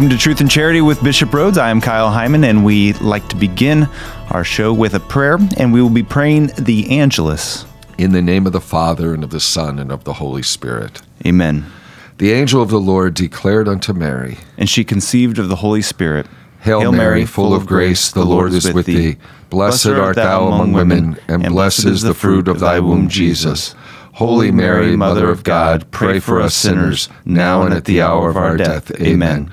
Welcome to Truth and Charity with Bishop Rhoades. I am Kyle Heimann, and we like to begin our show with a prayer, and we will be praying the Angelus. In the name of the Father, and of the Son, and of the Holy Spirit. Amen. The angel of the Lord declared unto Mary, And she conceived of the Holy Spirit. Hail, Mary, full of grace, the Lord is with thee. Blessed art thou among women, and blessed is the fruit of thy womb, Jesus. Holy Mary, Mother of God, pray for us sinners, now and at the hour of our death. Amen.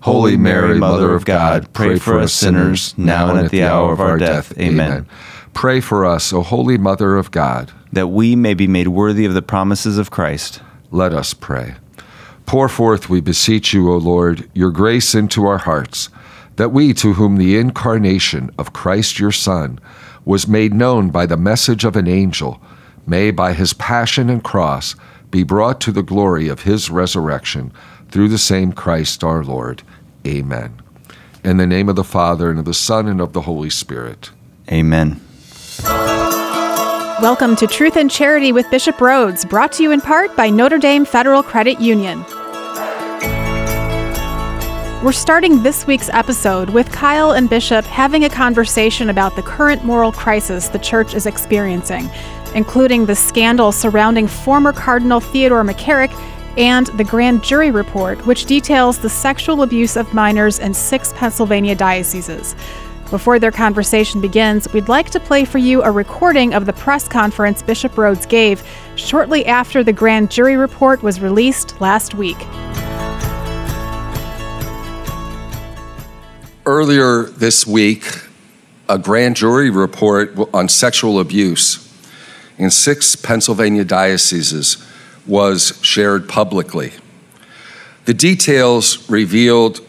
Holy Mary, Mother of God, pray for us sinners, now and at the hour of our death. Amen. Pray for us, O Holy Mother of God. That we may be made worthy of the promises of Christ. Let us pray. Pour forth, we beseech you, O Lord, your grace into our hearts, that we, to whom the incarnation of Christ your Son was made known by the message of an angel, may, by his passion and cross, be brought to the glory of his resurrection through the same Christ our Lord. Amen. In the name of the Father, and of the Son, and of the Holy Spirit. Amen. Welcome to Truth and Charity with Bishop Rhoades, brought to you in part by Notre Dame Federal Credit Union. We're starting this week's episode with Kyle and Bishop having a conversation about the current moral crisis the church is experiencing, including the scandal surrounding former Cardinal Theodore McCarrick and the grand jury report, which details the sexual abuse of minors in six Pennsylvania dioceses. Before their conversation begins, we'd like to play for you a recording of the press conference Bishop Rhoades gave shortly after the grand jury report was released last week. Earlier this week, a grand jury report on sexual abuse in six Pennsylvania dioceses was shared publicly. The details revealed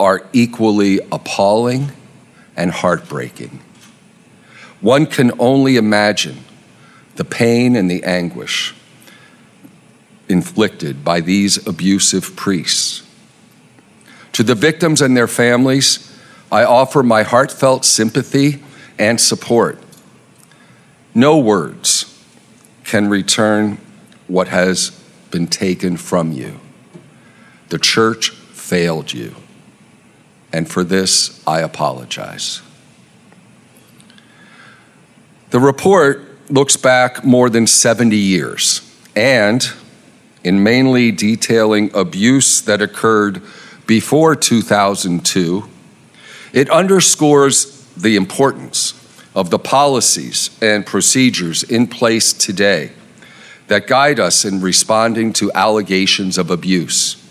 are equally appalling and heartbreaking. One can only imagine the pain and the anguish inflicted by these abusive priests. To the victims and their families, I offer my heartfelt sympathy and support. No words can return what has been taken from you. The church failed you, and for this I apologize. The report looks back more than 70 years and, in mainly detailing abuse that occurred before 2002, it underscores the importance of the policies and procedures in place today that guide us in responding to allegations of abuse.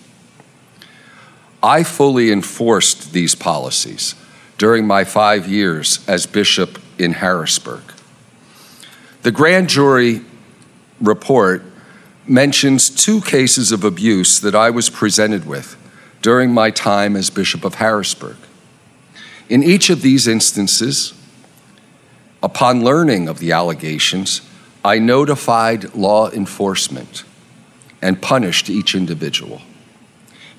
I fully enforced these policies during my five years as bishop in Harrisburg. The grand jury report mentions two cases of abuse that I was presented with during my time as Bishop of Harrisburg. In each of these instances, upon learning of the allegations, I notified law enforcement and punished each individual,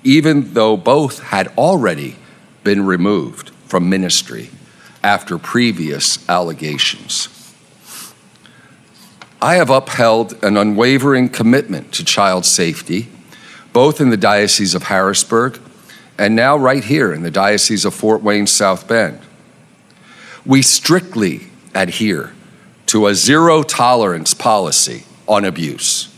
even though both had already been removed from ministry after previous allegations. I have upheld an unwavering commitment to child safety, both in the Diocese of Harrisburg and now right here in the Diocese of Fort Wayne South Bend. We strictly adhere to a zero tolerance policy on abuse.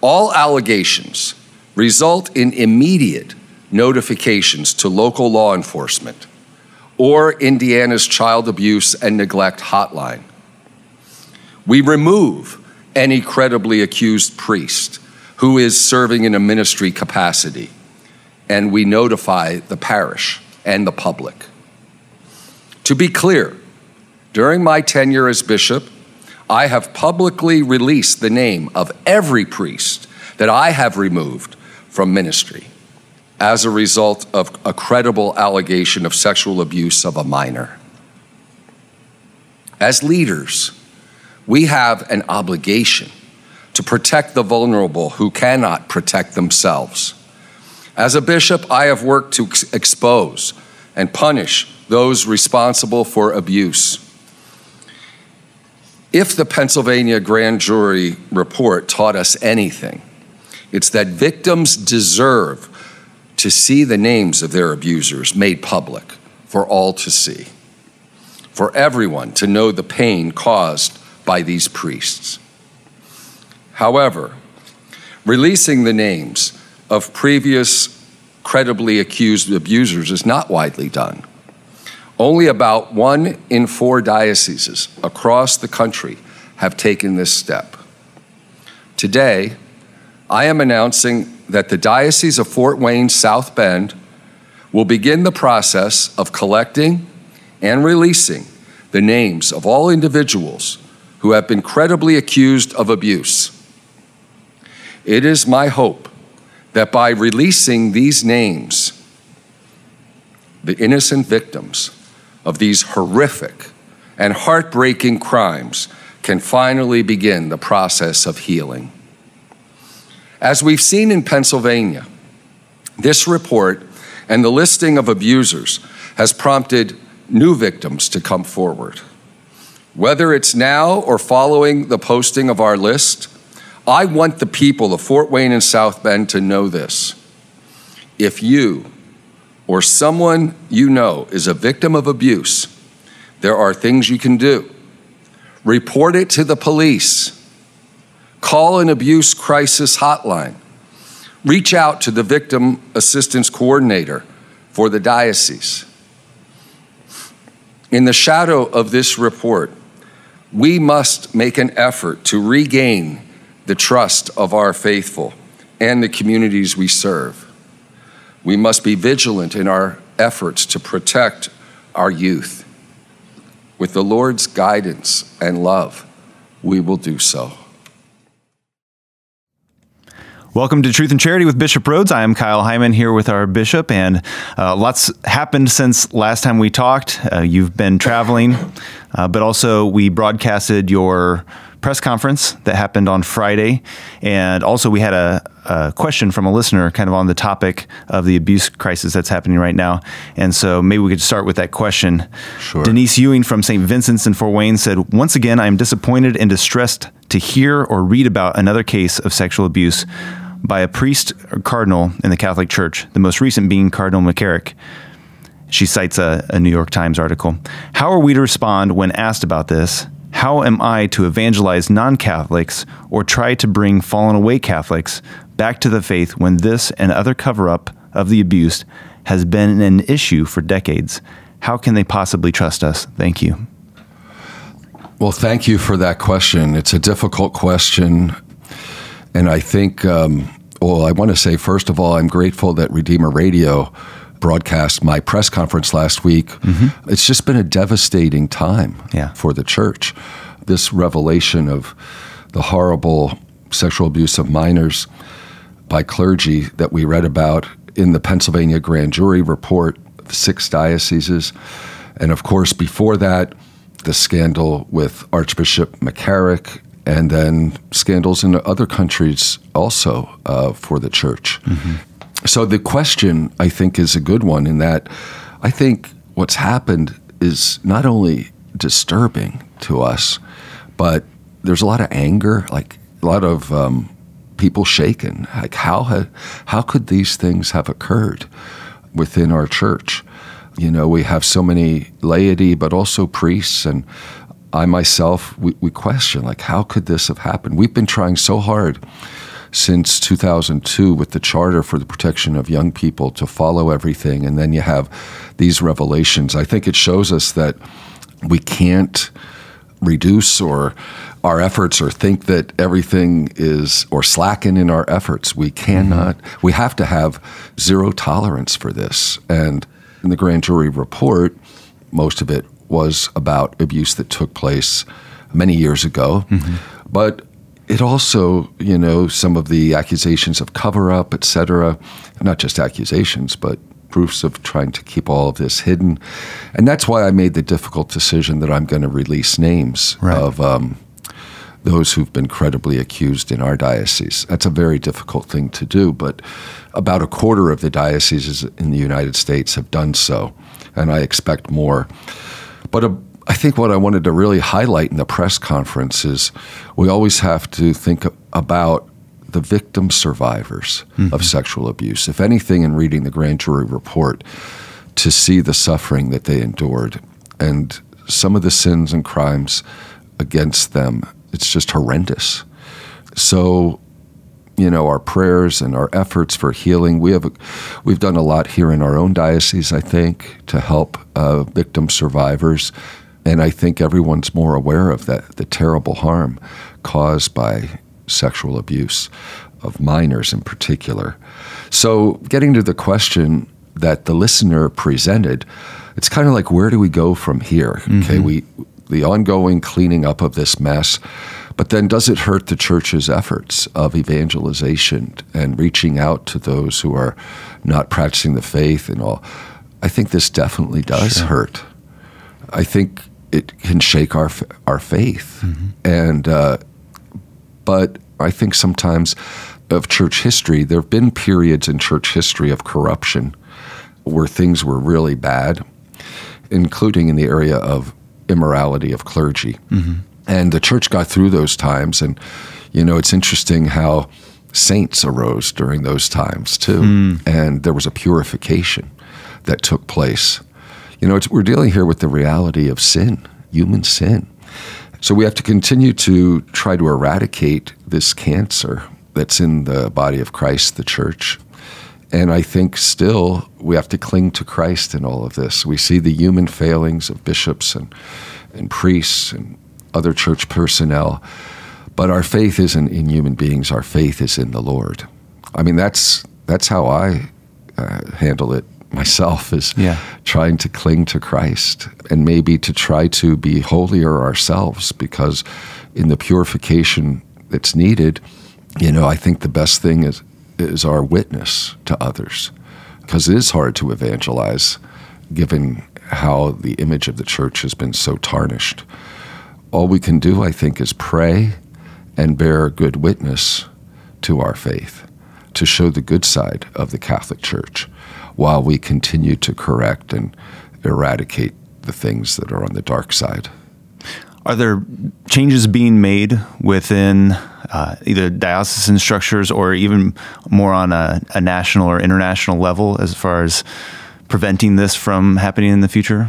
All allegations result in immediate notifications to local law enforcement or Indiana's Child Abuse and Neglect Hotline. We remove any credibly accused priest who is serving in a ministry capacity, and we notify the parish and the public. To be clear, during my tenure as bishop, I have publicly released the name of every priest that I have removed from ministry. as a result of a credible allegation of sexual abuse of a minor. As leaders, we have an obligation to protect the vulnerable who cannot protect themselves. As a bishop, I have worked to ex- expose and punish those responsible for abuse. If the Pennsylvania grand jury report taught us anything, it's that victims deserve to see the names of their abusers made public for all to see, for everyone to know the pain caused by these priests. However, releasing the names of previous credibly accused abusers is not widely done. Only about one in four dioceses across the country have taken this step. Today, I am announcing that the Diocese of Fort Wayne South Bend will begin the process of collecting and releasing the names of all individuals who have been credibly accused of abuse. It is my hope that by releasing these names, the innocent victims of these horrific and heartbreaking crimes can finally begin the process of healing. As we've seen in Pennsylvania, this report and the listing of abusers has prompted new victims to come forward. Whether it's now or following the posting of our list, I want the people of Fort Wayne and South Bend to know this. If you or someone you know is a victim of abuse, there are things you can do. Report it to the police. Call an abuse crisis hotline. Reach out to the victim assistance coordinator for the diocese. In the shadow of this report, we must make an effort to regain the trust of our faithful and the communities we serve. We must be vigilant in our efforts to protect our youth. With the Lord's guidance and love, we will do so. Welcome to Truth and Charity with Bishop Rhoades. I am Kyle Heimann here with our bishop, and uh, lots happened since last time we talked. Uh, you've been traveling, uh, but also we broadcasted your press conference that happened on Friday. And also, we had a, a, question from a listener kind of on the topic of the abuse crisis that's happening right now. And so maybe we could start with that question. Sure. Denise Ewing from St. Vincent's in Fort Wayne said, Once again, I am disappointed and distressed to hear or read about another case of sexual abuse by a priest or cardinal in the Catholic Church, the most recent being Cardinal McCarrick. She cites a, a New York Times article. How are we to respond when asked about this? How am I to evangelize non Catholics or try to bring fallen away Catholics back to the faith when this and other cover up of the abuse has been an issue for decades? How can they possibly trust us? Thank you. Well, thank you for that question. It's a difficult question. And I think, um, well, I want to say, first of all, I'm grateful that Redeemer Radio broadcast my press conference last week. Mm-hmm. It's just been a devastating time yeah. for the church. This revelation of the horrible sexual abuse of minors by clergy that we read about in the Pennsylvania grand jury report, six dioceses. And of course, before that, the scandal with Archbishop McCarrick, and then scandals in other countries also uh, for the church. Mm-hmm. So the question, I think, is a good one in that I think what's happened is not only disturbing to us, but there's a lot of anger, like a lot of um, people shaken. Like how ha- how could these things have occurred within our church? You know, we have so many laity, but also priests, and I myself, we, we question like how could this have happened? We've been trying so hard since 2002 with the Charter for the Protection of Young People to follow everything. And then you have these revelations. I think it shows us that we can't reduce or our efforts or think that everything is or slacken in our efforts. We cannot, mm-hmm. we have to have zero tolerance for this. And in the grand jury report, most of it was about abuse that took place many years ago. Mm-hmm. But it also, you know, some of the accusations of cover up, et cetera, not just accusations, but proofs of trying to keep all of this hidden. And that's why I made the difficult decision that I'm going to release names right. of um, those who've been credibly accused in our diocese. That's a very difficult thing to do, but about a quarter of the dioceses in the United States have done so, and I expect more. But a, I think what I wanted to really highlight in the press conference is we always have to think about the victim survivors mm-hmm. of sexual abuse. If anything, in reading the grand jury report, to see the suffering that they endured and some of the sins and crimes against them, it's just horrendous. So, you know, our prayers and our efforts for healing, we have, a, we've done a lot here in our own diocese, I think, to help uh, victim survivors and I think everyone's more aware of that, the terrible harm caused by sexual abuse of minors in particular. So, getting to the question that the listener presented, it's kind of like where do we go from here? Mm-hmm. Okay, we the ongoing cleaning up of this mess, but then does it hurt the church's efforts of evangelization and reaching out to those who are not practicing the faith and all? I think this definitely does sure. hurt. I think it can shake our our faith, mm-hmm. and uh, but I think sometimes of church history there have been periods in church history of corruption where things were really bad, including in the area of immorality of clergy, mm-hmm. and the church got through those times, and you know it's interesting how saints arose during those times too, mm. and there was a purification that took place you know, we're dealing here with the reality of sin, human sin. So we have to continue to try to eradicate this cancer that's in the body of Christ, the church. And I think still we have to cling to Christ in all of this. We see the human failings of bishops and, and priests and other church personnel, but our faith isn't in human beings, our faith is in the Lord. I mean, that's, that's how I uh, handle it myself is yeah. trying to cling to Christ and maybe to try to be holier ourselves because in the purification that's needed, you know, I think the best thing is is our witness to others because it is hard to evangelize given how the image of the church has been so tarnished. All we can do, I think, is pray and bear good witness to our faith, to show the good side of the Catholic Church while we continue to correct and eradicate the things that are on the dark side. Are there changes being made within uh, either diocesan structures or even more on a, a, national or international level as far as preventing this from happening in the future?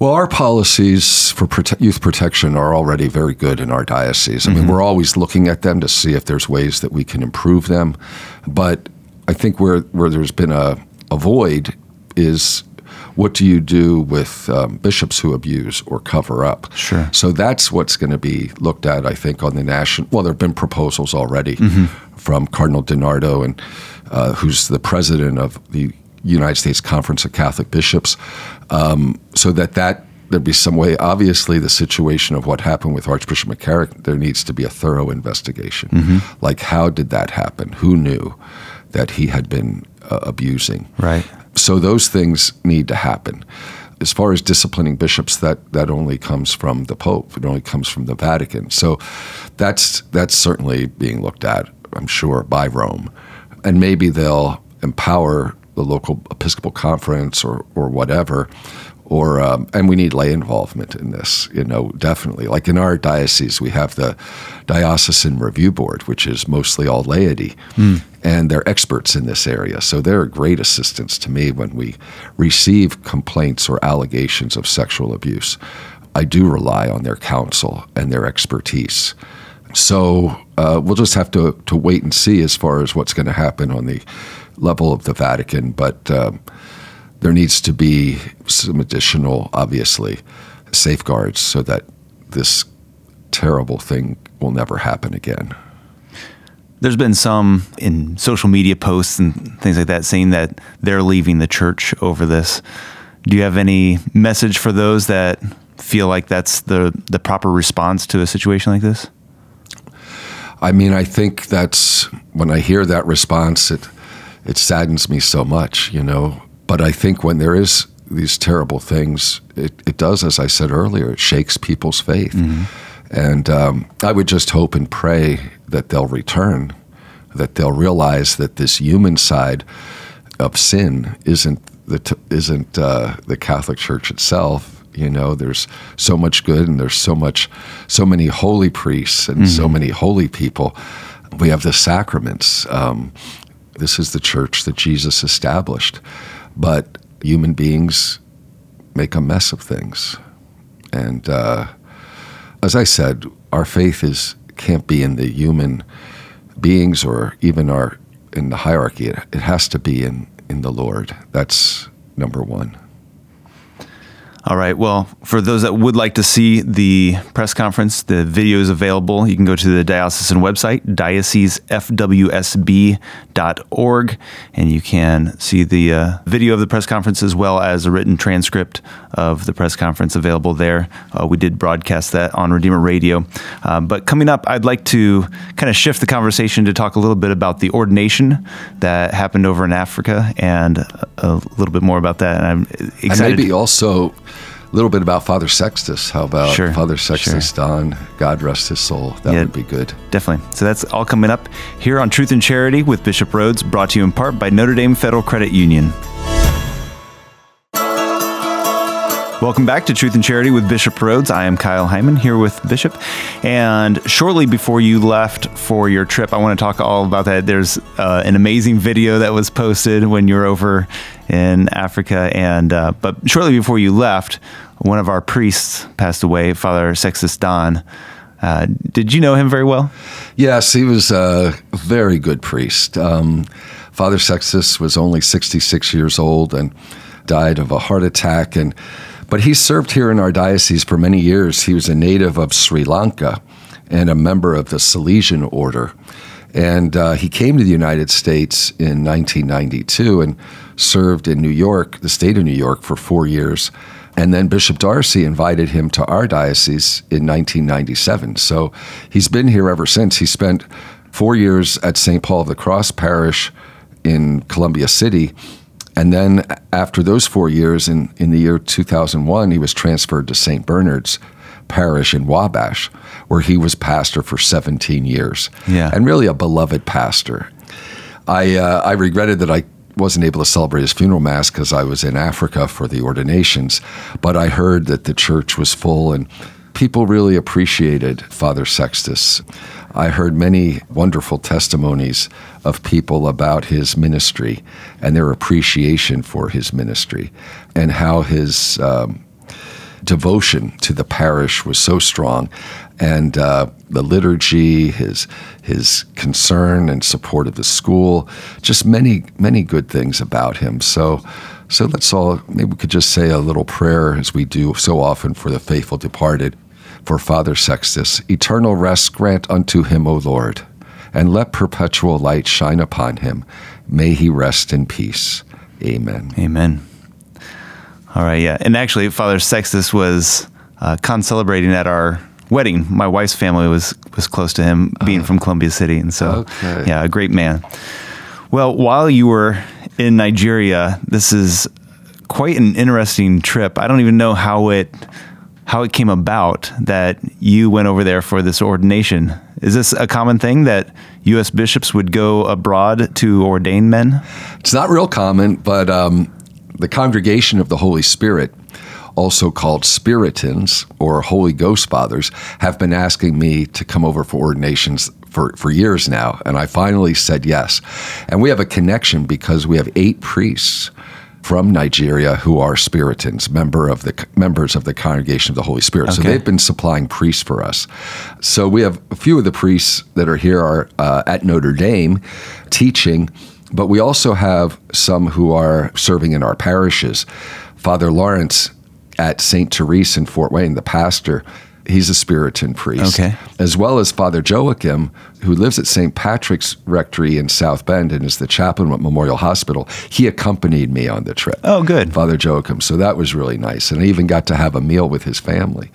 Well, our policies for prote- youth protection are already very good in our diocese. I mean, mm-hmm. we're always looking at them to see if there's ways that we can improve them. But I think where, where there's been a, avoid is what do you do with um, bishops who abuse or cover up? Sure. So that's what's going to be looked at, I think, on the national. Well, there have been proposals already mm-hmm. from Cardinal DiNardo, and uh, who's the president of the United States Conference of Catholic Bishops, um, so that that there'd be some way. Obviously, the situation of what happened with Archbishop McCarrick, there needs to be a thorough investigation. Mm-hmm. Like, how did that happen? Who knew that he had been uh, abusing. Right. So those things need to happen. As far as disciplining bishops, that that only comes from the Pope. It only comes from the Vatican. So that's that's certainly being looked at. I'm sure by Rome, and maybe they'll empower the local Episcopal conference or or whatever or um, and we need lay involvement in this you know definitely. Like in our diocese we have the diocesan review board which is mostly all laity mm. and they're experts in this area. So they're a great assistance to me when we receive complaints or allegations of sexual abuse. I do rely on their counsel and their expertise. So uh, we'll just have to, to wait and see as far as what's going to happen on the level of the vatican but um, there needs to be some additional, obviously, safeguards so that this terrible thing will never happen again. There's been some in social media posts and things like that saying that they're leaving the church over this. Do you have any message for those that feel like that's the, the proper response to a situation like this? I mean, I think that's when I hear that response, it it saddens me so much, you know. But I think when there is these terrible things, it, it does, as I said earlier, it shakes people's faith. Mm-hmm. And um, I would just hope and pray that they'll return, that they'll realize that this human side of sin isn't the t- isn't uh, the Catholic Church itself. You know, there's so much good, and there's so much, so many holy priests and mm-hmm. so many holy people. We have the sacraments. Um, this is the church that Jesus established, but human beings make a mess of things, and uh, as I said, our faith is can't be in the human beings or even our in the hierarchy. It, it has to be in in the Lord. That's number one. All right. Well, for those that would like to see the press conference, the video is available. You can go to the diocesan website, diocesefwsb.org, and you can see the uh, video of the press conference as well as a written transcript of the press conference available there. Uh, we did broadcast that on Redeemer Radio. Um, but coming up, I'd like to kind of shift the conversation to talk a little bit about the ordination that happened over in Africa and a little bit more about that. And I'm excited. And maybe also little bit about Father Sextus. How about sure, Father Sextus sure. Don? God rest his soul. That yeah, would be good. Definitely. So that's all coming up here on Truth and Charity with Bishop Rhoades, brought to you in part by Notre Dame Federal Credit Union. Welcome back to Truth and Charity with Bishop Rhoades. I am Kyle Heimann here with Bishop. And shortly before you left for your trip, I want to talk all about that. There's uh, an amazing video that was posted when you were over in Africa. And uh, but shortly before you left, one of our priests passed away, Father Sextus Don. Uh, did you know him very well? Yes, he was a very good priest. Um, Father Sextus was only 66 years old and died of a heart attack. And but he served here in our diocese for many years. He was a native of Sri Lanka and a member of the Salesian order. And uh, he came to the United States in 1992 and served in New York, the state of New York, for four years. And then Bishop D'Arcy invited him to our diocese in 1997. So he's been here ever since. He spent four years at St. Paul of the Cross Parish in Columbia City and then after those four years, in, in the year 2001, he was transferred to St. Bernard's Parish in Wabash, where he was pastor for 17 years. Yeah. And really a beloved pastor. I, uh, I regretted that I wasn't able to celebrate his funeral mass because I was in Africa for the ordinations, but I heard that the church was full and people really appreciated Father Sextus. I heard many wonderful testimonies of people about his ministry and their appreciation for his ministry and how his um, devotion to the parish was so strong and uh, the liturgy, his his concern and support of the school, just many many good things about him. So. So let's all maybe we could just say a little prayer as we do so often for the faithful departed for Father Sextus, eternal rest grant unto him, O Lord, and let perpetual light shine upon him. May he rest in peace. Amen. Amen. All right, yeah. And actually, Father Sextus was uh, concelebrating at our wedding. My wife's family was was close to him, being uh, from Columbia City, and so okay. yeah, a great man. Well, while you were in Nigeria, this is quite an interesting trip. I don't even know how it how it came about that you went over there for this ordination. Is this a common thing that U.S. bishops would go abroad to ordain men? It's not real common, but um, the Congregation of the Holy Spirit, also called Spiritans or Holy Ghost Fathers, have been asking me to come over for ordinations for, for years now, and I finally said yes. And we have a connection because we have eight priests from Nigeria who are Spiritans, member of the members of the Congregation of the Holy Spirit. Okay. So they've been supplying priests for us. So we have a few of the priests that are here are uh, at Notre Dame teaching, but we also have some who are serving in our parishes. Father Lawrence at St. Therese in Fort Wayne, the pastor, He's a Spiritan priest. Okay. As well as Father Joachim, who lives at St. Patrick's Rectory in South Bend and is the chaplain at Memorial Hospital. He accompanied me on the trip. Oh, good. Father Joachim. So that was really nice. And I even got to have a meal with his family.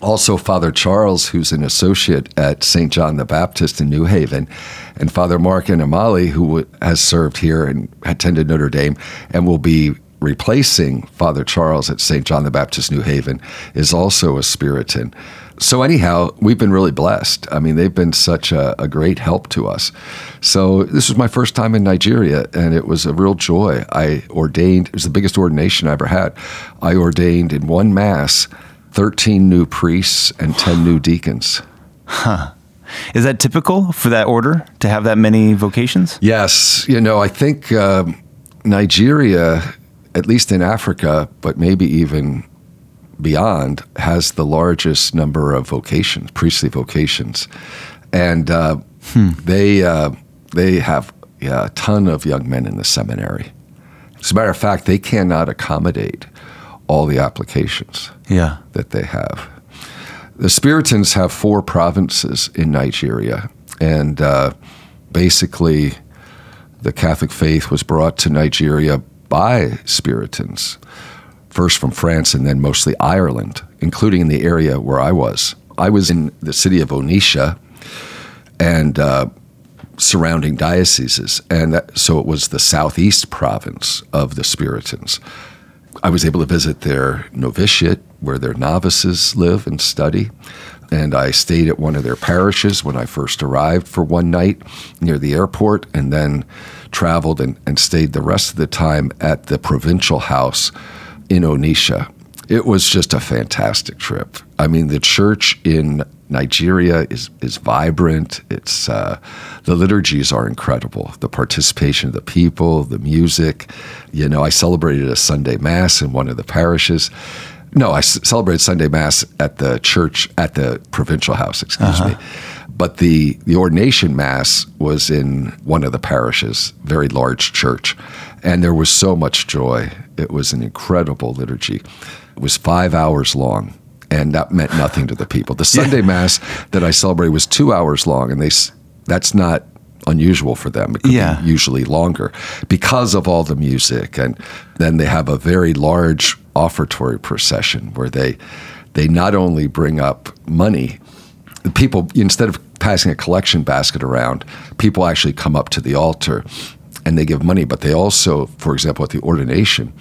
Also, Father Charles, who's an associate at St. John the Baptist in New Haven, and Father Mark and Amali, who has served here and attended Notre Dame and will be replacing Father Charles at St. John the Baptist, New Haven, is also a Spiritan. So, anyhow, we've been really blessed. I mean, they've been such a, a, great help to us. So, this was my first time in Nigeria, and it was a real joy. I ordained, it was the biggest ordination I ever had. I ordained in one Mass 13 new priests and 10 new deacons. Huh. Is that typical for that order to have that many vocations? Yes. You know, I think uh, Nigeria at least in Africa, but maybe even beyond, has the largest number of vocations, priestly vocations, and uh, hmm. they uh, they have yeah, a ton of young men in the seminary. As a matter of fact, they cannot accommodate all the applications yeah. that they have. The Spiritans have four provinces in Nigeria, and uh, basically, the Catholic faith was brought to Nigeria by Spiritans, first from France and then mostly Ireland, including in the area where I was. I was in the city of Onitsha and uh, surrounding dioceses, and that, so it was the southeast province of the Spiritans. I was able to visit their novitiate, where their novices live and study. And I stayed at one of their parishes when I first arrived for one night near the airport, and then traveled and, and stayed the rest of the time at the provincial house in Onitsha. It was just a fantastic trip. I mean, the church in Nigeria is is vibrant. It's uh, the liturgies are incredible. The participation of the people, the music. You know, I celebrated a Sunday mass in one of the parishes. No, I c- celebrated Sunday mass at the church at the provincial house. Excuse uh-huh. me. But the, the ordination mass was in one of the parishes, very large church, and there was so much joy. It was an incredible liturgy. It was five hours long, and that meant nothing to the people. The Sunday yeah. mass that I celebrated was two hours long, and they that's not unusual for them. It could yeah. be usually longer because of all the music, and then they have a very large offertory procession where they they not only bring up money the people instead of passing a collection basket around, people actually come up to the altar and they give money. But they also, for example, at the ordination,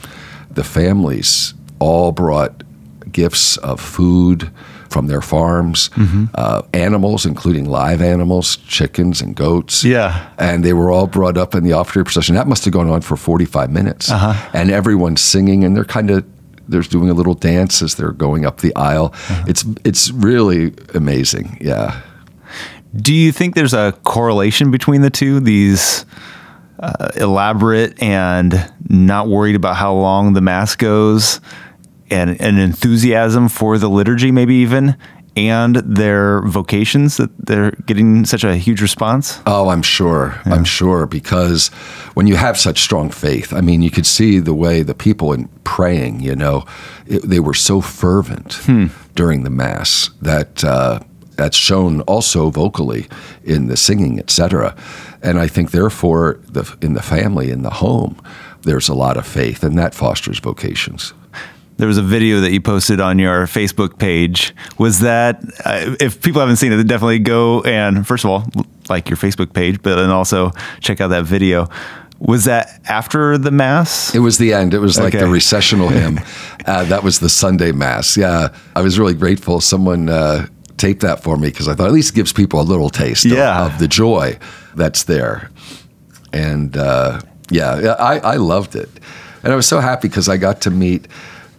the families all brought gifts of food from their farms, mm-hmm. uh, animals, including live animals, chickens and goats. Yeah. And they were all brought up in the offertory procession. That must have gone on for 45 minutes. Uh-huh. And everyone's singing, and they're kind of they're doing a little dance as they're going up the aisle. Uh-huh. It's it's really amazing. Yeah. Do you think there's a correlation between the two? These uh, elaborate and not worried about how long the mass goes, and an enthusiasm for the liturgy, maybe even, and their vocations that they're getting such a huge response? Oh, I'm sure. Yeah. I'm sure because when you have such strong faith, I mean, you could see the way the people in praying, you know, it, they were so fervent hmm. during the mass that uh, that's shown also vocally in the singing, etc. And I think therefore, the, in the family, in the home, there's a lot of faith, and that fosters vocations there was a video that you posted on your Facebook page. Was that uh, if people haven't seen it, definitely go and first of all like your Facebook page, but then also check out that video. Was that after the mass? It was the end. It was like okay. the recessional hymn. Uh, that was the Sunday mass. Yeah, I was really grateful. Someone uh, taped that for me because I thought at least it gives people a little taste yeah. of, of, the joy that's there. And uh, yeah, I, I loved it, and I was so happy because I got to meet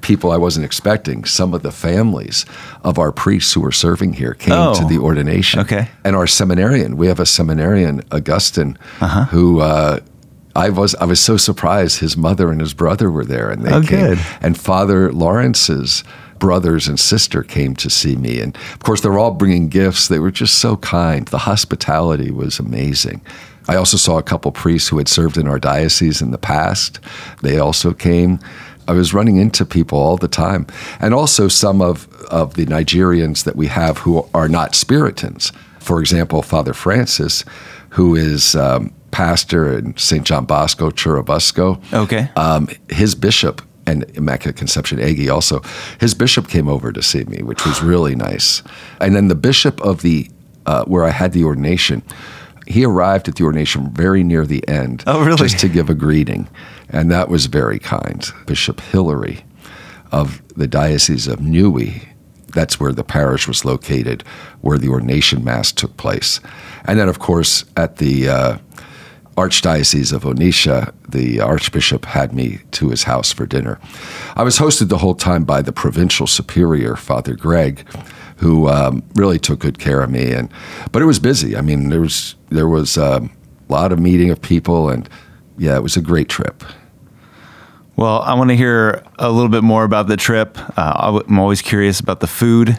people I wasn't expecting. Some of the families of our priests who were serving here came oh, to the ordination. Okay. And our seminarian, we have a seminarian, Augustine, uh-huh. who uh, I was I was so surprised his mother and his brother were there and they oh, came. Good. And Father Lawrence's brothers and sister came to see me. And of course, they're all bringing gifts. They were just so kind. The hospitality was amazing. I also saw a couple priests who had served in our diocese in the past. They also came. I was running into people all the time, and also some of of the Nigerians that we have who are not Spiritans. For example, Father Francis, who is um, pastor in St. John Bosco, Churubusco. Okay. Um, his bishop and Immaculate Conception Aggie also, his bishop came over to see me, which was really nice. And then the bishop of the uh, where I had the ordination, he arrived at the ordination very near the end. Oh, really? Just to give a greeting, and that was very kind. Bishop Hilary of the Diocese of Nnewi. That's where the parish was located, where the ordination mass took place. And then, of course, at the uh, Archdiocese of Onitsha, the Archbishop had me to his house for dinner. I was hosted the whole time by the provincial superior, Father Greg, who um, really took good care of me. And but it was busy. I mean, there was there was um, a lot of meeting of people, and yeah, it was a great trip. Well, I want to hear a little bit more about the trip. Uh, I'm always curious about the food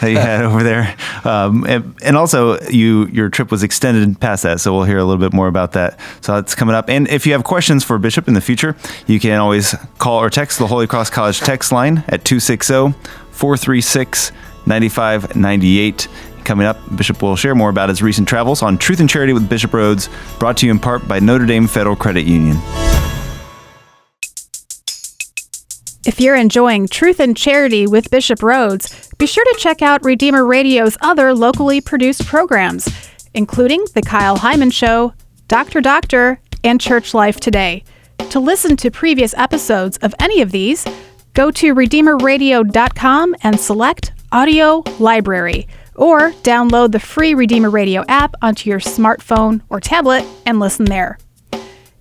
that you had over there, um, and, and, also you your trip was extended past that, so we'll hear a little bit more about that. So that's coming up. And if you have questions for Bishop in the future, you can always call or text the Holy Cross College text line at 260 436 9598. Coming up, Bishop will share more about his recent travels on Truth and Charity with Bishop Rhoades, brought to you in part by Notre Dame Federal Credit Union. If you're enjoying Truth and Charity with Bishop Rhoades, be sure to check out Redeemer Radio's other locally produced programs, including The Kyle Heimann Show, Dr. Doctor, and Church Life Today. To listen to previous episodes of any of these, go to RedeemerRadio.com and select Audio Library, or download the free Redeemer Radio app onto your smartphone or tablet and listen there.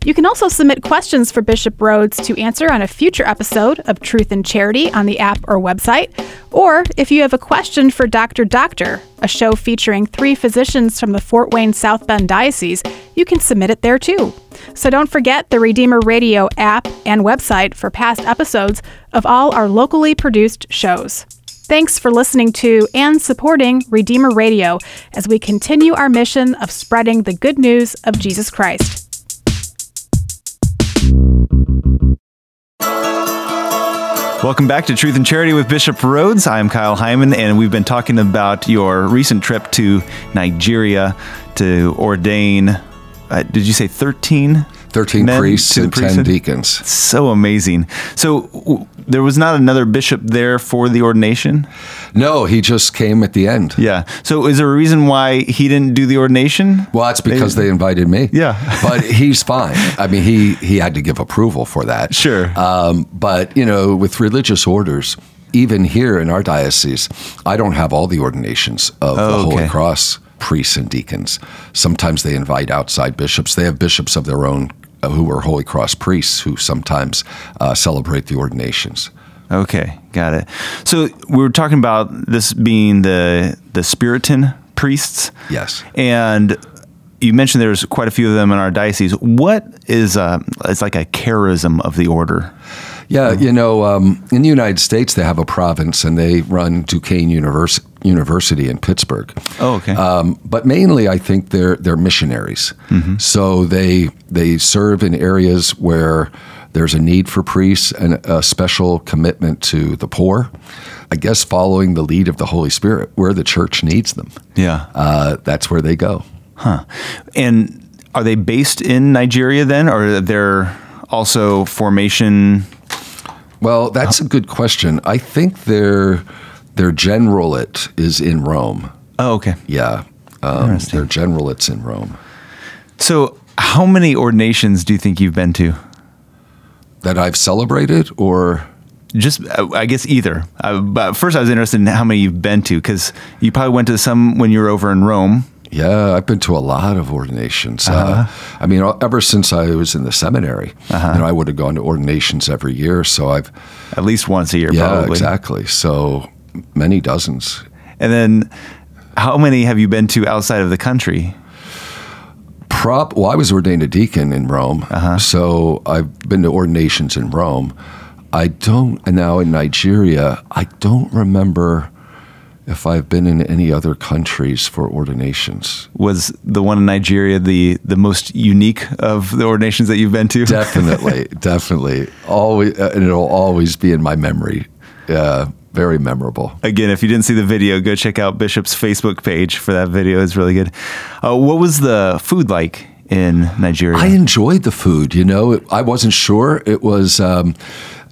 You can also submit questions for Bishop Rhoades to answer on a future episode of Truth and Charity on the app or website. Or if you have a question for Dr. Doctor, a show featuring three physicians from the Fort Wayne South Bend Diocese, you can submit it there too. So don't forget the Redeemer Radio app and website for past episodes of all our locally produced shows. Thanks for listening to and supporting Redeemer Radio as we continue our mission of spreading the good news of Jesus Christ. Welcome back to Truth and Charity with Bishop Rhoades. I'm Kyle Heimann, and we've been talking about your recent trip to Nigeria to ordain. Uh, did you say 13? 13 priests and 10 deacons. So amazing. So w- there was not another bishop there for the ordination? No, he just came at the end. Yeah. So is there a reason why he didn't do the ordination? Well, that's because they, they invited me. Yeah. but he's fine. I mean, he, he had to give approval for that. Sure. Um, but, you know, with religious orders, even here in our diocese, I don't have all the ordinations of oh, the Holy okay. Cross priests and deacons. Sometimes they invite outside bishops. They have bishops of their own who are Holy Cross priests who sometimes uh, celebrate the ordinations. Okay, got it. So we were talking about this being the the Spiritan priests. Yes, and you mentioned there's quite a few of them in our diocese. What is uh, it's like a charism of the order? Yeah, you know, um, in the United States, they have a province and they run Duquesne University. University in Pittsburgh. Oh, okay. Um, but mainly, I think they're they're missionaries. Mm-hmm. So they they serve in areas where there's a need for priests and a special commitment to the poor. I guess following the lead of the Holy Spirit, where the church needs them. Yeah, uh, that's where they go. Huh? And are they based in Nigeria then, or they're also formation? Well, that's a good question. I think they're their generalate is in Rome. Oh, okay. Yeah. Um, their generalate's in Rome. So, how many ordinations do you think you've been to? That I've celebrated, or just uh, I guess either. Uh, but first, I was interested in how many you've been to because you probably went to some when you were over in Rome. Yeah, I've been to a lot of ordinations. Uh, uh-huh. Uh, I mean, ever since I was in the seminary, uh-huh. you know, I would have gone to ordinations every year. So I've at least once a year. Yeah, probably. exactly. So many dozens. And then, how many have you been to outside of the country? Prop. Well, I was ordained a deacon in Rome, uh-huh. so I've been to ordinations in Rome. I don't. And now in Nigeria, I don't remember if I've been in any other countries for ordinations. Was the one in Nigeria the the most unique of the ordinations that you've been to? Definitely, definitely. Always, uh, and it'll always be in my memory. Uh, very memorable. Again, if you didn't see the video, go check out Bishop's Facebook page for that video. It's really good. Uh, what was the food like in Nigeria? I enjoyed the food. You know, it, I wasn't sure it was. Um,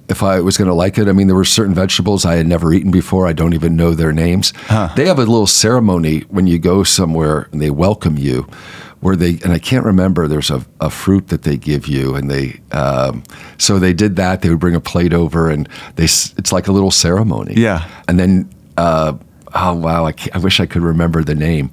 if I was going to like it, I mean, there were certain vegetables I had never eaten before. I don't even know their names. Huh. They have a little ceremony when you go somewhere and they welcome you, where they and I can't remember. There's a, a fruit that they give you, and they um, so they did that. They would bring a plate over, and they it's like a little ceremony. Yeah, and then. Uh, oh wow! I, I, wish I could remember the name,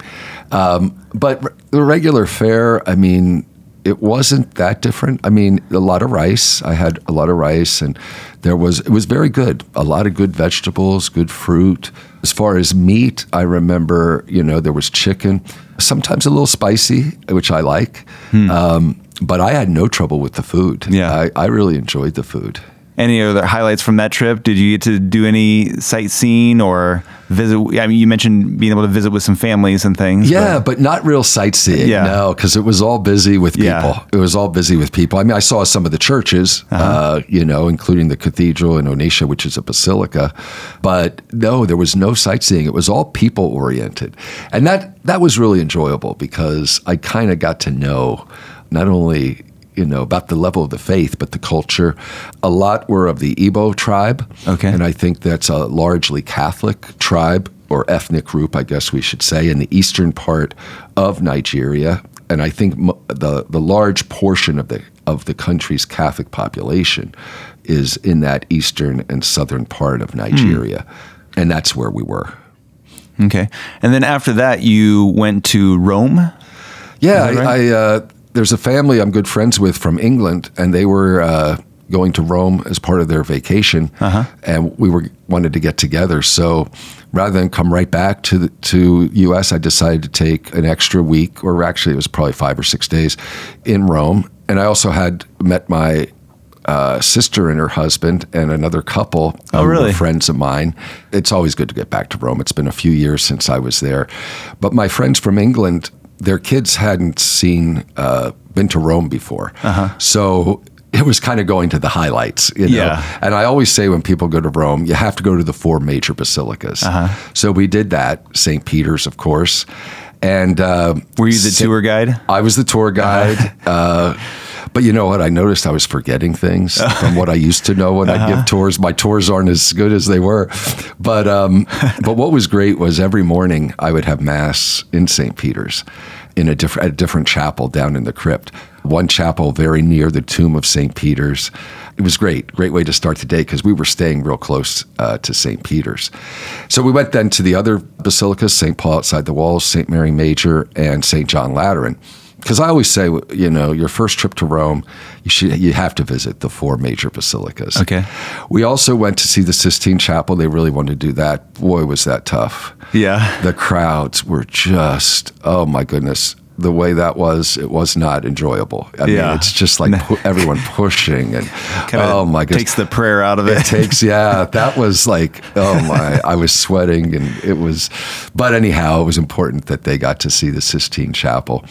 um, but the regular fare. I mean, it wasn't that different. I mean, a lot of rice. I had a lot of rice, and there was it was very good. A lot of good vegetables, good fruit. As far as meat, I remember you know there was chicken, sometimes a little spicy, which I like. Hmm. Um, but I had no trouble with the food. Yeah, I, I really enjoyed the food. Any other highlights from that trip? Did you get to do any sightseeing or visit? I mean, you mentioned being able to visit with some families and things. Yeah, but, but not real sightseeing. Yeah. No, because it was all busy with people. Yeah. It was all busy with people. I mean, I saw some of the churches, uh-huh. uh, you know, including the cathedral in Onitsha, which is a basilica. But no, there was no sightseeing. It was all people oriented. And that, that was really enjoyable because I kind of got to know not only you know about the level of the faith, but the culture. A lot were of the Igbo tribe, okay, and I think that's a largely Catholic tribe or ethnic group, I guess we should say, in the eastern part of Nigeria. And I think the the large portion of the of the country's Catholic population is in that eastern and southern part of Nigeria, hmm. and that's where we were. Okay, and then after that, you went to Rome. Yeah, right? I, I uh, there's a family I'm good friends with from England, and they were uh, going to Rome as part of their vacation, uh-huh. and we were wanted to get together. So rather than come right back to the, to U.S., I decided to take an extra week, or actually it was probably five or six days, in Rome. And I also had met my uh, sister and her husband and another couple. Oh, really? friends of mine. It's always good to get back to Rome. It's been a few years since I was there, but my friends from England their kids hadn't seen uh, been to Rome before, uh-huh. so it was kind of going to the highlights, you know. Yeah. And I always say when people go to Rome, you have to go to the four major basilicas. Uh-huh. So we did that. St. Peter's, of course. And uh, were you the tour guide? I was the tour guide. Uh-huh. Uh, but you know what? I noticed I was forgetting things from what I used to know when uh-huh. I give tours. My tours aren't as good as they were. But um, but what was great was every morning I would have mass in St. Peter's in a different a different chapel down in the crypt. One chapel very near the tomb of St. Peter's. It was great, great way to start the day because we were staying real close uh, to St. Peter's. So we went then to the other basilicas, St. Paul outside the walls, St. Mary Major, and St. John Lateran because I always say, you know, your first trip to Rome, you should you have to visit the four major basilicas. Okay. We also went to see the Sistine Chapel. They really wanted to do that. Boy, was that tough. Yeah. The crowds were just, oh my goodness. The way that was, it was not enjoyable. I yeah. mean, it's just like pu- everyone pushing and oh my goodness. Takes the prayer out of it. It takes, yeah. That was like, oh my, I was sweating and it was, but anyhow, it was important that they got to see the Sistine Chapel.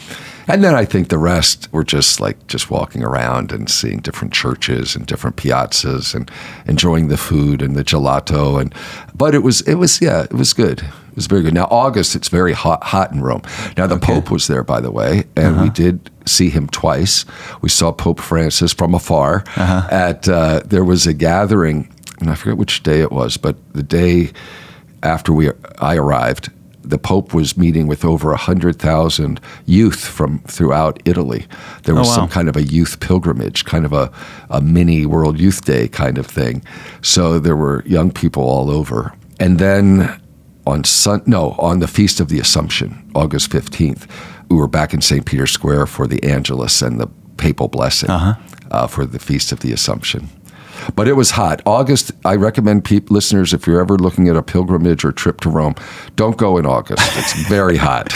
And then I think the rest were just like just walking around and seeing different churches and different piazzas and enjoying the food and the gelato. And but it was it was yeah it was good. Was very good. Now August it's very hot hot in Rome. Now the okay. Pope was there by the way, and uh-huh. we did see him twice. We saw Pope Francis from afar. Uh-huh. At uh, there was a gathering, and I forget which day it was, but the day after we I arrived the Pope was meeting with over 100,000 youth from throughout Italy. There was oh, wow. some kind of a youth pilgrimage, kind of a, a mini World Youth Day kind of thing. So there were young people all over. And then on sun, no, on the Feast of the Assumption, August 15th, we were back in St. Peter's Square for the Angelus and the papal blessing uh-huh. uh, for the Feast of the Assumption. But it was hot. August, I recommend listeners, if you're ever looking at a pilgrimage or trip to Rome, don't go in August. It's very hot.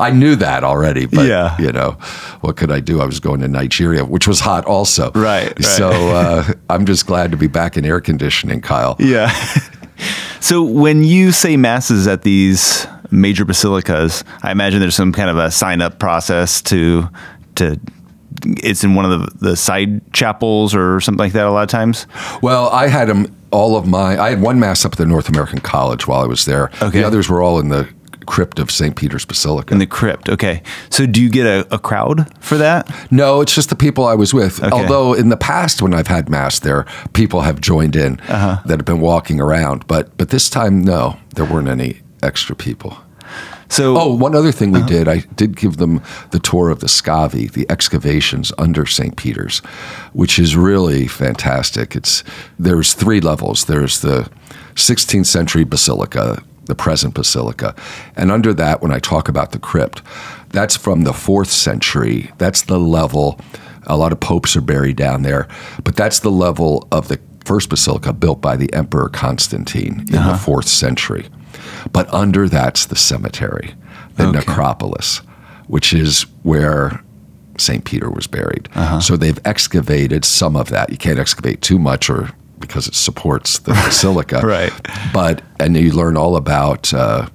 I knew that already, but yeah. you know, what could I do? I was going to Nigeria, which was hot also. Right. right. So uh, I'm just glad to be back in air conditioning, Kyle. Yeah. So when you say masses at these major basilicas, I imagine there's some kind of a sign up process to to it's in one of the, the side chapels or something like that a lot of times. Well, I had them all of my. I had one mass up at the North American College while I was there. Okay. The others were all in the crypt of St. Peter's Basilica. In the crypt. Okay. So do you get a, a crowd for that? no, it's just the people I was with. Okay. Although in the past, when I've had mass there, people have joined in Uh-huh. that have been walking around. But but this time, no, there weren't any extra people. So Oh, one other thing we Uh-huh. did, I did give them the tour of the Scavi, the excavations under St. Peter's, which is really fantastic. It's there's three levels. There's the 16th century basilica, the present basilica, and under that, when I talk about the crypt, that's from the fourth century. That's the level. A lot of popes are buried down there, but that's the level of the first basilica built by the Emperor Constantine in the fourth century. But under that's the cemetery, the Okay. necropolis, which is where St. Peter was buried. Uh-huh. So they've excavated some of that. You can't excavate too much or because it supports the basilica. Right. But, and you learn all about uh,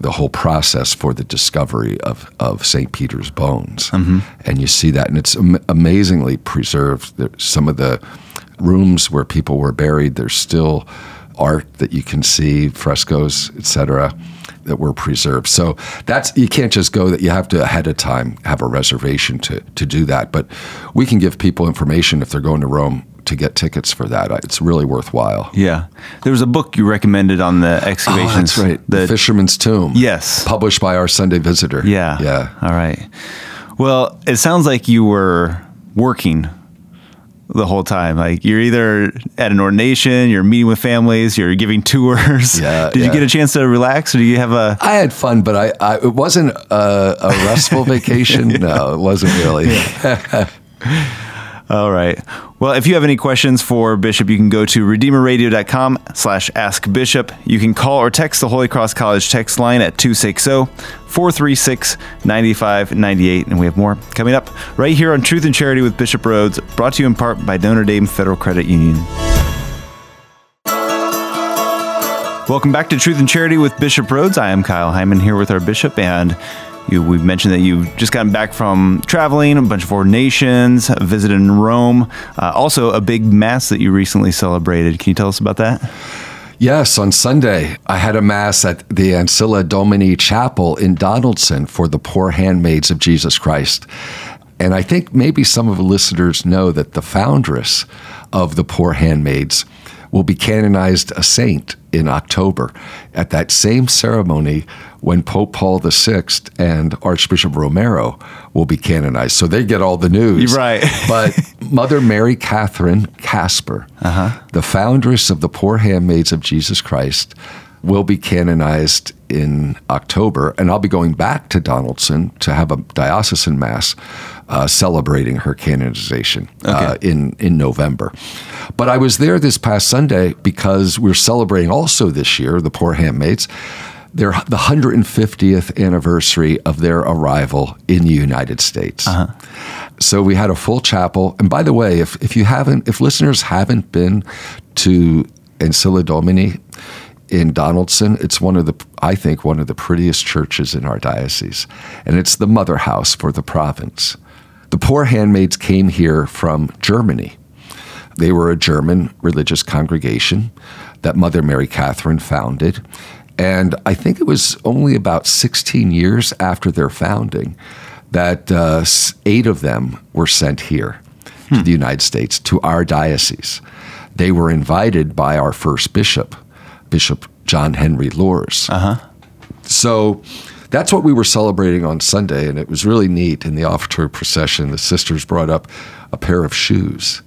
the whole process for the discovery of, of St. Peter's bones. Mm-hmm. And you see that, and it's am- amazingly preserved. There, some of the rooms where people were buried, there's still art that you can see, frescoes, etc., that were preserved. So that's you can't just go that you have to ahead of time have a reservation to to do that. But we can give people information if they're going to Rome to get tickets for that. It's really worthwhile. yeah, there was a book you recommended on the Oh, excavations. that's right. The, The, Fisherman's Tomb. Yes. Published by our Sunday Visitor. yeah. Yeah. All right. Well, it sounds like you were working the whole time. Like you're either at an ordination, you're meeting with families, you're giving tours. Yeah, Did you get a chance to relax, or do you have a? I had fun, but I, I it wasn't a, a restful vacation. No, it wasn't really. All right. Well, if you have any questions for Bishop, you can go to redeemerradio.com slash ask Bishop. You can call or text the Holy Cross College text line at 260-436-9598. And we have more coming up right here on Truth and Charity with Bishop Rhoades, brought to you in part by Notre Dame Federal Credit Union. Welcome back to Truth and Charity with Bishop Rhoades. I am Kyle Heimann here with our bishop, and you, we've mentioned that you've just gotten back from traveling, a bunch of ordinations, visited in Rome, uh, also a big mass that you recently celebrated. Can you tell us about that? Yes, on Sunday, I had a mass at the Ancilla Domini Chapel in Donaldson for the poor handmaids of Jesus Christ. And I think maybe some of the listeners know that the foundress of the poor handmaids will be canonized a saint in October at that same ceremony when Pope Paul VI and Archbishop Romero will be canonized. So they get all the news. Right. but Mother Mary Catherine Kasper, uh-huh. the foundress of the Poor Handmaids of Jesus Christ, will be canonized in October, and I'll be going back to Donaldson to have a diocesan mass uh, celebrating her canonization uh, in in November. But I was there this past Sunday because we're celebrating also this year the Poor Handmaids. Their the 150th anniversary of their arrival in the United States. So we had a full chapel. And by the way, if, if you haven't, if listeners haven't been to Ancilla Domini in Donaldson, it's one of the, I think, one of the prettiest churches in our diocese. And it's the mother house for the province. The poor handmaids came here from Germany. They were a German religious congregation that Mother Mary Catherine founded. And I think it was only about 16 years after their founding that uh, eight of them were sent here to the United States, to our diocese. They were invited by our first bishop, Bishop John Henry Luers. Uh-huh. So that's what we were celebrating on Sunday, and it was really neat. In the offertory procession, the sisters brought up a pair of shoes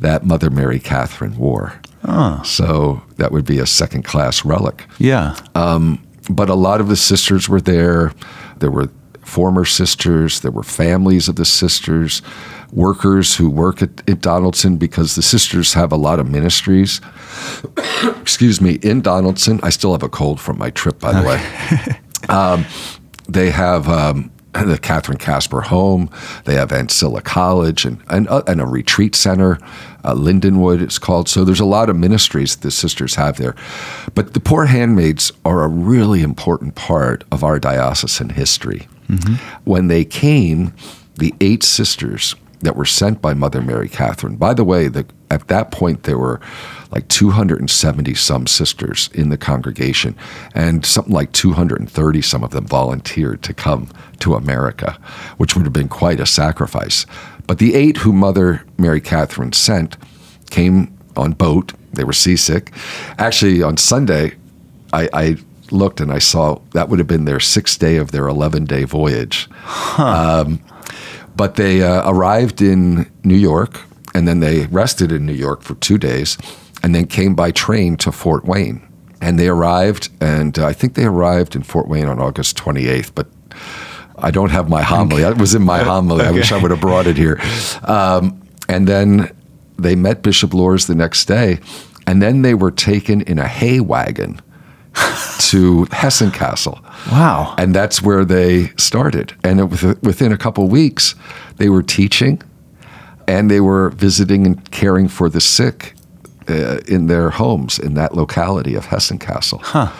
that Mother Mary Catherine wore. Oh. So that would be a second class relic. Yeah. Um, but a lot of the sisters were there. There were former sisters, there were families of the sisters, workers who work at, at Donaldson because the sisters have a lot of ministries. Excuse me, in Donaldson. I still have a cold from my trip, by the way. um, they have um, the Catherine Kasper Home. They have Ancilla College and, and, uh, and a retreat center. Uh, Lindenwood, it's called. So there's a lot of ministries the sisters have there. But the poor handmaids are a really important part of our diocesan history. Mm-hmm. When they came, the eight sisters that were sent by Mother Mary Catherine, by the way, the, at that point there were like 270 some sisters in the congregation, and something like 230 some of them volunteered to come to America, which would have been quite a sacrifice. But the eight who Mother Mary Catherine sent came on boat. They were seasick. Actually, on Sunday, I, I looked and I saw that would have been their sixth day of their 11 day voyage. Huh. Um, but they uh, arrived in New York and then they rested in New York for two days and then came by train to Fort Wayne. And they arrived, and I think they arrived in Fort Wayne on August 28th, but I don't have my homily. It was in my homily. okay. I wish I would have brought it here. Um, and then they met Bishop Luers the next day, and then they were taken in a hay wagon to Hessen Cassel. Wow. And that's where they started. And it, within a couple weeks, they were teaching and they were visiting and caring for the sick uh, in their homes in that locality of Hessen Cassel. Huh.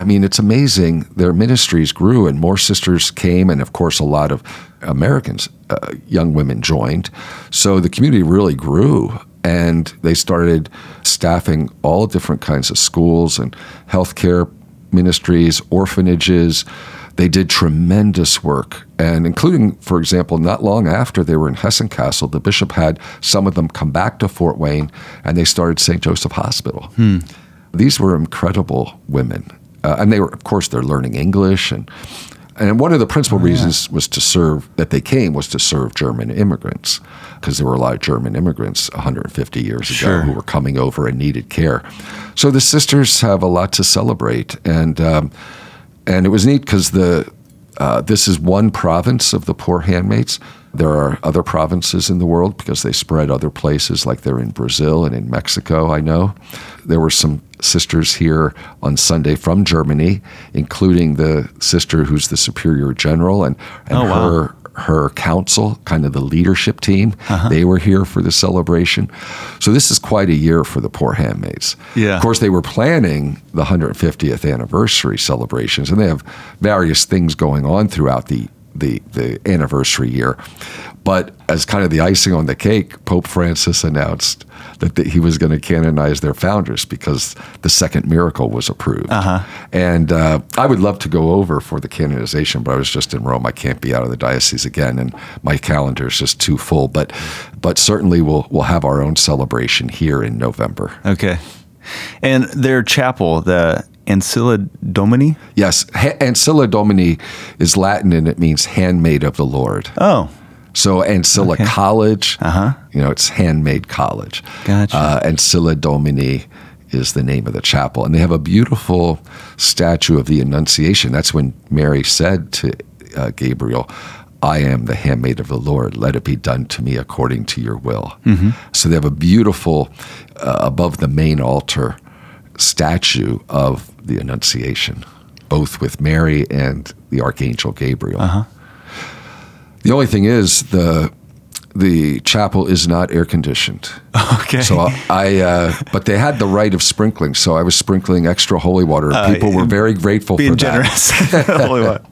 I mean, it's amazing. Their ministries grew, and more sisters came, and of course, a lot of Americans, uh, young women joined. So the community really grew, and they started staffing all different kinds of schools and healthcare ministries, orphanages. They did tremendous work, and including, for example, not long after they were in Hessen Cassel, the bishop had some of them come back to Fort Wayne, and they started St. Joseph Hospital. Hmm. These were incredible women, uh, and they were, of course, they're learning English and. And one of the principal oh, reasons yeah. was to serve that they came was to serve German immigrants because there were a lot of German immigrants 150 years sure. ago who were coming over and needed care. So the sisters have a lot to celebrate, and um, and it was neat because the uh, this is one province of the poor handmaids. There are other provinces in the world because they spread other places, like they're in Brazil and in Mexico. I know there were some sisters here on Sunday from Germany, including the sister who's the superior general and, and oh, wow. her her council, kind of the leadership team. Uh-huh. They were here for the celebration. So this is quite a year for the Poor Handmaids. Yeah. Of course, they were planning the 150th anniversary celebrations, and they have various things going on throughout the the, the anniversary year. But as kind of the icing on the cake, Pope Francis announced that the, he was going to canonize their foundress because the second miracle was approved. Uh-huh. And uh, I would love to go over for the canonization, but I was just in Rome. I can't be out of the diocese again, and my calendar is just too full. But but certainly we'll we'll have our own celebration here in November. Okay. And their chapel, the Ancilla Domini? Yes, ha- Ancilla Domini is Latin and it means handmaid of the Lord. Oh, so Ancilla Okay. College, Uh-huh. you know, it's handmaid college. Gotcha. Uh, Ancilla Domini is the name of the chapel, and they have a beautiful statue of the Annunciation. That's when Mary said to uh, Gabriel. I am the handmaid of the Lord. Let it be done to me according to your will. Mm-hmm. So they have a beautiful, uh, above the main altar, statue of the Annunciation, both with Mary and the Archangel Gabriel. Uh-huh. The only thing is the the chapel is not air conditioned. okay. So I, uh, but they had the rite of sprinkling. So I was sprinkling extra holy water. and Uh, People were very grateful being for generous. that. Holy what?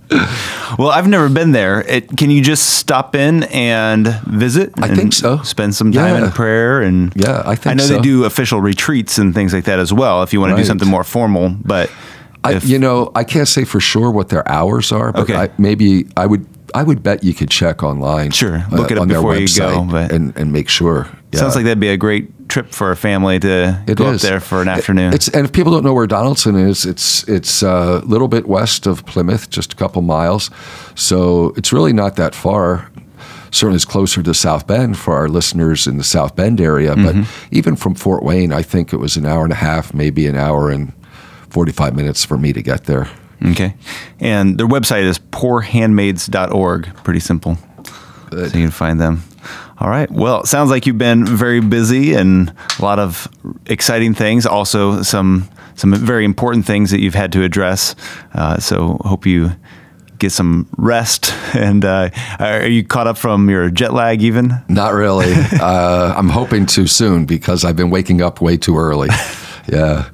well, I've never been there. It, can you just stop in and visit? I and think so. Spend some time Yeah. in prayer and Yeah, I think I know so. they do official retreats and things like that as well. If you want to do something more formal, but I, if- you know, I can't say for sure what their hours are, but Okay. I, maybe I would. I would bet you could check online. uh, Sure. Look it up before you go, and, and make sure. Yeah. sounds like that'd be a great trip for a family to It go is. up there for an afternoon. It's and if people don't know where Donaldson is, it's it's uh, a little bit west of Plymouth, just a couple miles. So it's really not that far. Certainly, it's closer to South Bend for our listeners in the South Bend area. But Mm-hmm. even from Fort Wayne, I think it was an hour and a half, maybe an hour and forty-five minutes for me to get there. Okay. And their website is poorhandmaids.org. Pretty simple. Good. So you can find them. All right. Well, it sounds like you've been very busy and a lot of exciting things. Also, some some very important things that you've had to address. Uh, so hope you get some rest. And uh, are you caught up from your jet lag even? Not really. uh, I'm hoping to soon because I've been waking up way too early. Yeah.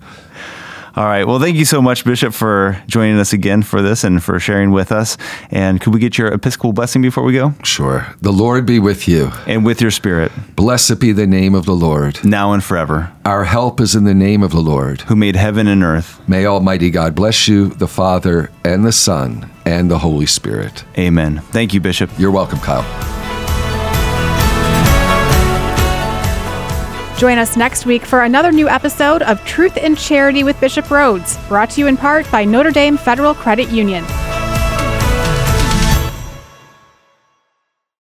All right. Well, thank you so much, Bishop, for joining us again for this and for sharing with us. And could we get your Episcopal blessing before we go? Sure. The Lord be with you. And with your spirit. Blessed be the name of the Lord. Now and forever. Our help is in the name of the Lord, who made heaven and earth. May Almighty God bless you, the Father, and the Son, and the Holy Spirit. Amen. Thank you, Bishop. You're welcome, Kyle. Join us next week for another new episode of Truth and Charity with Bishop Rhoades, brought to you in part by Notre Dame Federal Credit Union.